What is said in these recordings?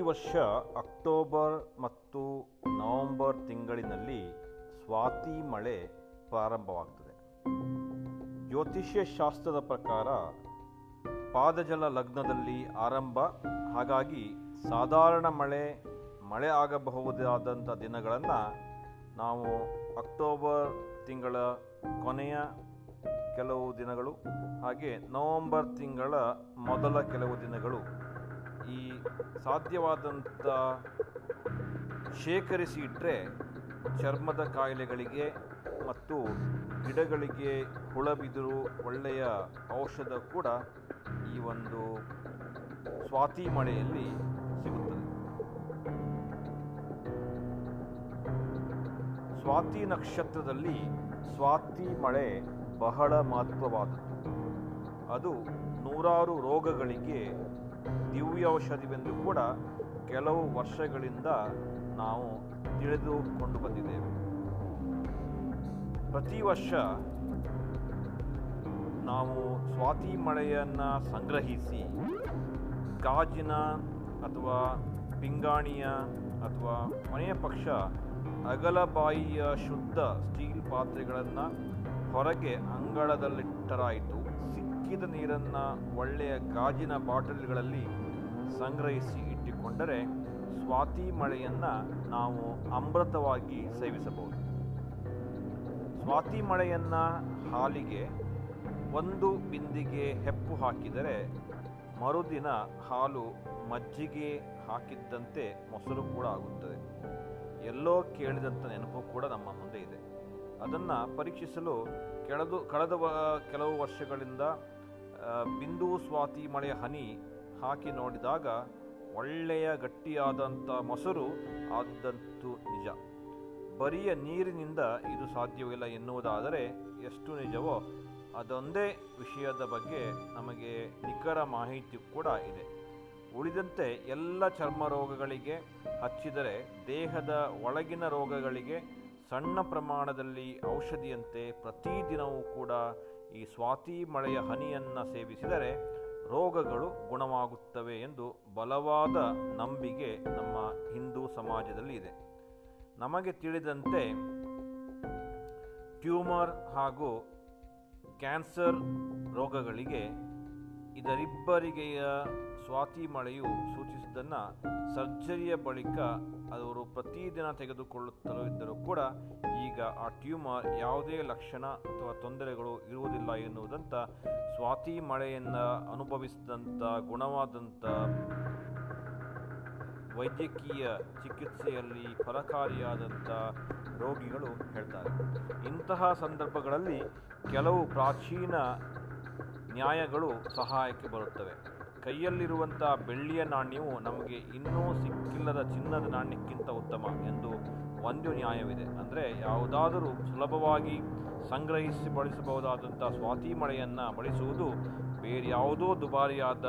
ವರ್ಷ ಅಕ್ಟೋಬರ್ ಮತ್ತು ನವೆಂಬರ್ ತಿಂಗಳಿನಲ್ಲಿ ಸ್ವಾತಿ ಮಳೆ ಪ್ರಾರಂಭವಾಗ್ತದೆ. ಜ್ಯೋತಿಷ್ಯ ಶಾಸ್ತ್ರದ ಪ್ರಕಾರ ಪಾದಜಲ ಲಗ್ನದಲ್ಲಿ ಆರಂಭ, ಹಾಗಾಗಿ ಸಾಧಾರಣ ಮಳೆ ಮಳೆ ಆಗಬಹುದಾದಂಥ ದಿನಗಳನ್ನು ನಾವು ಅಕ್ಟೋಬರ್ ತಿಂಗಳ ಕೊನೆಯ ಕೆಲವು ದಿನಗಳು ಹಾಗೆ ನವೆಂಬರ್ ತಿಂಗಳ ಮೊದಲ ಕೆಲವು ದಿನಗಳು ಈ ಸಾಧ್ಯವಾದಂಥ ಶೇಖರಿಸಿ ಇಟ್ಟರೆ ಚರ್ಮದ ಕಾಯಿಲೆಗಳಿಗೆ ಮತ್ತು ಗಿಡಗಳಿಗೆ ಹುಳ ಬಿದಿರು ಒಳ್ಳೆಯ ಔಷಧ ಕೂಡ ಈ ಒಂದು ಸ್ವಾತಿ ಮಳೆಯಲ್ಲಿ ಸಿಗುತ್ತದೆ. ಸ್ವಾತಿ ನಕ್ಷತ್ರದಲ್ಲಿ ಸ್ವಾತಿ ಮಳೆ ಬಹಳ ಮಹತ್ವವಾದದ್ದು. ಅದು ನೂರಾರು ರೋಗಗಳಿಗೆ ದಿವ್ಯೌಷಧಿವೆಂದು ಕೂಡ ಕೆಲವು ವರ್ಷಗಳಿಂದ ನಾವು ತಿಳಿದುಕೊಂಡು ಬಂದಿದ್ದೇವೆ. ಪ್ರತಿ ವರ್ಷ ನಾವು ಸ್ವಾತಿ ಮಳೆಯನ್ನು ಸಂಗ್ರಹಿಸಿ ಗಾಜಿನ ಅಥವಾ ಪಿಂಗಾಣಿಯ ಅಥವಾ ಮನೆಯ ಪಕ್ಷ ಅಗಲಬಾಯಿಯ ಶುದ್ಧ ಸ್ಟೀಲ್ ಪಾತ್ರೆಗಳನ್ನು ಹೊರಗೆ ಅಂಗಳದಲ್ಲಿಟ್ಟರಾಯಿತು. ಸಿಕ್ಕಿದ ನೀರನ್ನು ಒಳ್ಳೆಯ ಗಾಜಿನ ಬಾಟಲ್ಗಳಲ್ಲಿ ಸಂಗ್ರಹಿಸಿ ಇಟ್ಟುಕೊಂಡರೆ ಸ್ವಾತಿ ಮಳೆಯನ್ನು ನಾವು ಅಮೃತವಾಗಿ ಸೇವಿಸಬಹುದು. ಸ್ವಾತಿ ಮಳೆಯನ್ನು ಹಾಲಿಗೆ ಒಂದು ಬಿಂದಿಗೆ ಹೆಪ್ಪು ಹಾಕಿದರೆ ಮರುದಿನ ಹಾಲು ಮಜ್ಜಿಗೆ ಹಾಕಿದ್ದಂತೆ ಮೊಸರು ಕೂಡ ಆಗುತ್ತದೆ. ಎಲ್ಲೋ ಕೇಳಿದಂಥ ನೆನಪು ಕೂಡ ನಮ್ಮ ಮುಂದೆ ಇದೆ. ಅದನ್ನು ಪರೀಕ್ಷಿಸಲು ಕೆಳದು, ಕಳೆದ ಕೆಲವು ವರ್ಷಗಳಿಂದ ಬಿಂದು ಸ್ವಾತಿ ಮಳೆಯ ಹನಿ ಹಾಕಿ ನೋಡಿದಾಗ ಒಳ್ಳೆಯ ಗಟ್ಟಿಯಾದಂಥ ಮೊಸರು ಆದಂತೂ ನಿಜ. ಬರಿಯ ನೀರಿನಿಂದ ಇದು ಸಾಧ್ಯವಿಲ್ಲ ಎನ್ನುವುದಾದರೆ ಎಷ್ಟು ನಿಜವೋ ಅದೊಂದೇ ವಿಷಯದ ಬಗ್ಗೆ ನಮಗೆ ನಿಖರ ಮಾಹಿತಿ ಕೂಡ ಇದೆ. ಉಳಿದಂತೆ ಎಲ್ಲ ಚರ್ಮ ರೋಗಗಳಿಗೆ ಹಚ್ಚಿದರೆ ದೇಹದ ಒಳಗಿನ ರೋಗಗಳಿಗೆ ಸಣ್ಣ ಪ್ರಮಾಣದಲ್ಲಿ ಔಷಧಿಯಂತೆ ಪ್ರತಿದಿನವೂ ಕೂಡ ಈ ಸ್ವಾತಿ ಮಳೆಯ ಹನಿಯನ್ನು ಸೇವಿಸಿದರೆ ರೋಗಗಳು ಗುಣವಾಗುತ್ತವೆ ಎಂದು ಬಲವಾದ ನಂಬಿಕೆ ನಮ್ಮ ಹಿಂದೂ ಸಮಾಜದಲ್ಲಿ ಇದೆ. ನಮಗೆ ತಿಳಿದಂತೆ ಟ್ಯೂಮರ್ ಹಾಗೂ ಕ್ಯಾನ್ಸರ್ ರೋಗಗಳಿಗೆ ಇದರಿಬ್ಬರಿಗೆಯ ಸ್ವಾತಿ ಮಳೆಯು ಸೂಚಿಸಿದ್ದನ್ನು ಸರ್ಜರಿಯ ಬಳಿಕ ಅವರು ಪ್ರತಿದಿನ ತೆಗೆದುಕೊಳ್ಳುತ್ತಲೂ ಇದ್ದರೂ ಕೂಡ ಈಗ ಆ ಟ್ಯೂಮರ್ ಯಾವುದೇ ಲಕ್ಷಣ ಅಥವಾ ತೊಂದರೆಗಳು ಇರುವುದಿಲ್ಲ ಎನ್ನುವುದಂತ ಸ್ವಾತಿ ಮಳೆಯನ್ನು ಅನುಭವಿಸಿದಂಥ ಗುಣವಾದಂಥ ವೈದ್ಯಕೀಯ ಚಿಕಿತ್ಸೆಯಲ್ಲಿ ಫಲಕಾರಿಯಾದಂಥ ರೋಗಿಗಳು ಹೇಳ್ತಾರೆ. ಇಂತಹ ಸಂದರ್ಭಗಳಲ್ಲಿ ಕೆಲವು ಪ್ರಾಚೀನ ನ್ಯಾಯಗಳು ಸಹಾಯಕ್ಕೆ ಬರುತ್ತವೆ. ಕೈಯಲ್ಲಿರುವಂಥ ಬೆಳ್ಳಿಯ ನಾಣ್ಯವು ನಮಗೆ ಇನ್ನೂ ಸಿಕ್ಕಿಲ್ಲದ ಚಿನ್ನದ ನಾಣ್ಯಕ್ಕಿಂತ ಉತ್ತಮ ಎಂದು ಒಂದು ನ್ಯಾಯವಿದೆ. ಅಂದರೆ ಯಾವುದಾದರೂ ಸುಲಭವಾಗಿ ಸಂಗ್ರಹಿಸಿ ಬಳಸಬಹುದಾದಂಥ ಸ್ವಾತಿ ಮಳೆಯನ್ನು ಬಳಸುವುದು ಬೇರೆ ಯಾವುದೋ ದುಬಾರಿಯಾದ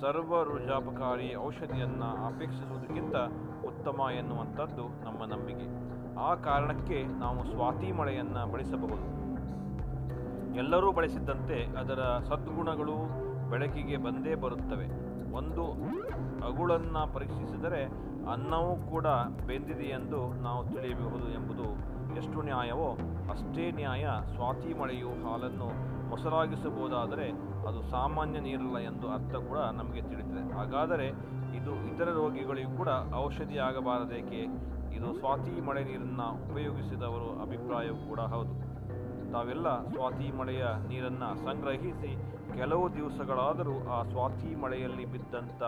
ಸರ್ವರುಜಾಪಕಾರಿ ಔಷಧಿಯನ್ನು ಅಪೇಕ್ಷಿಸುವುದಕ್ಕಿಂತ ಉತ್ತಮ ಎನ್ನುವಂಥದ್ದು ನಮ್ಮ ನಂಬಿಕೆ. ಆ ಕಾರಣಕ್ಕೆ ನಾವು ಸ್ವಾತಿ ಮಳೆಯನ್ನು ಬಳಸಬಹುದು. ಎಲ್ಲರೂ ಬಳಸಿದ್ದಂತೆ ಅದರ ಸದ್ಗುಣಗಳು ಬೆಳಕಿಗೆ ಬಂದೇ ಬರುತ್ತವೆ. ಒಂದು ಅಗುಳನ್ನು ಪರೀಕ್ಷಿಸಿದರೆ ಅನ್ನವೂ ಕೂಡ ಬೆಂದಿದೆಯೆಂದು ನಾವು ತಿಳಿಯಬಹುದು ಎಂಬುದು ಎಷ್ಟು ನ್ಯಾಯವೋ ಅಷ್ಟೇ ನ್ಯಾಯ ಸ್ವಾತಿ ಮಳೆಯು ಹಾಲನ್ನು ಮೊಸರಾಗಿಸಬಹುದಾದರೆ ಅದು ಸಾಮಾನ್ಯ ನೀರಲ್ಲ ಎಂದು ಅರ್ಥ ಕೂಡ ನಮಗೆ ತಿಳಿದಿದೆ. ಹಾಗಾದರೆ ಇದು ಇತರ ರೋಗಿಗಳಿಗೂ ಕೂಡ ಔಷಧಿ ಆಗಬಾರದೇಕೆ ಇದು ಸ್ವಾತಿ ಮಳೆ ನೀರನ್ನು ಉಪಯೋಗಿಸಿದವರು ಅಭಿಪ್ರಾಯವೂ ಕೂಡ ಹೌದು. ತಾವೆಲ್ಲ ಸ್ವಾತಿ ಮಳೆಯ ನೀರನ್ನು ಸಂಗ್ರಹಿಸಿ ಕೆಲವು ದಿವಸಗಳಾದರೂ ಆ ಸ್ವಾತಿ ಮಳೆಯಲ್ಲಿ ಬಿದ್ದಂಥ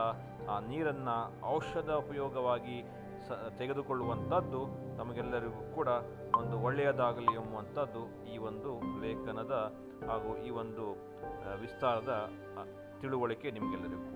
ಆ ನೀರನ್ನು ಔಷಧ ಉಪಯೋಗವಾಗಿ ಸ ತೆಗೆದುಕೊಳ್ಳುವಂಥದ್ದು ನಮಗೆಲ್ಲರಿಗೂ ಕೂಡ ಒಂದು ಒಳ್ಳೆಯದಾಗಲಿ ಎಂಬುವಂಥದ್ದು ಈ ಒಂದು ಲೇಖನದ ಹಾಗೂ ಈ ಒಂದು ವಿಸ್ತಾರದ ತಿಳುವಳಿಕೆ ನಿಮಗೆಲ್ಲರಿಗೂ.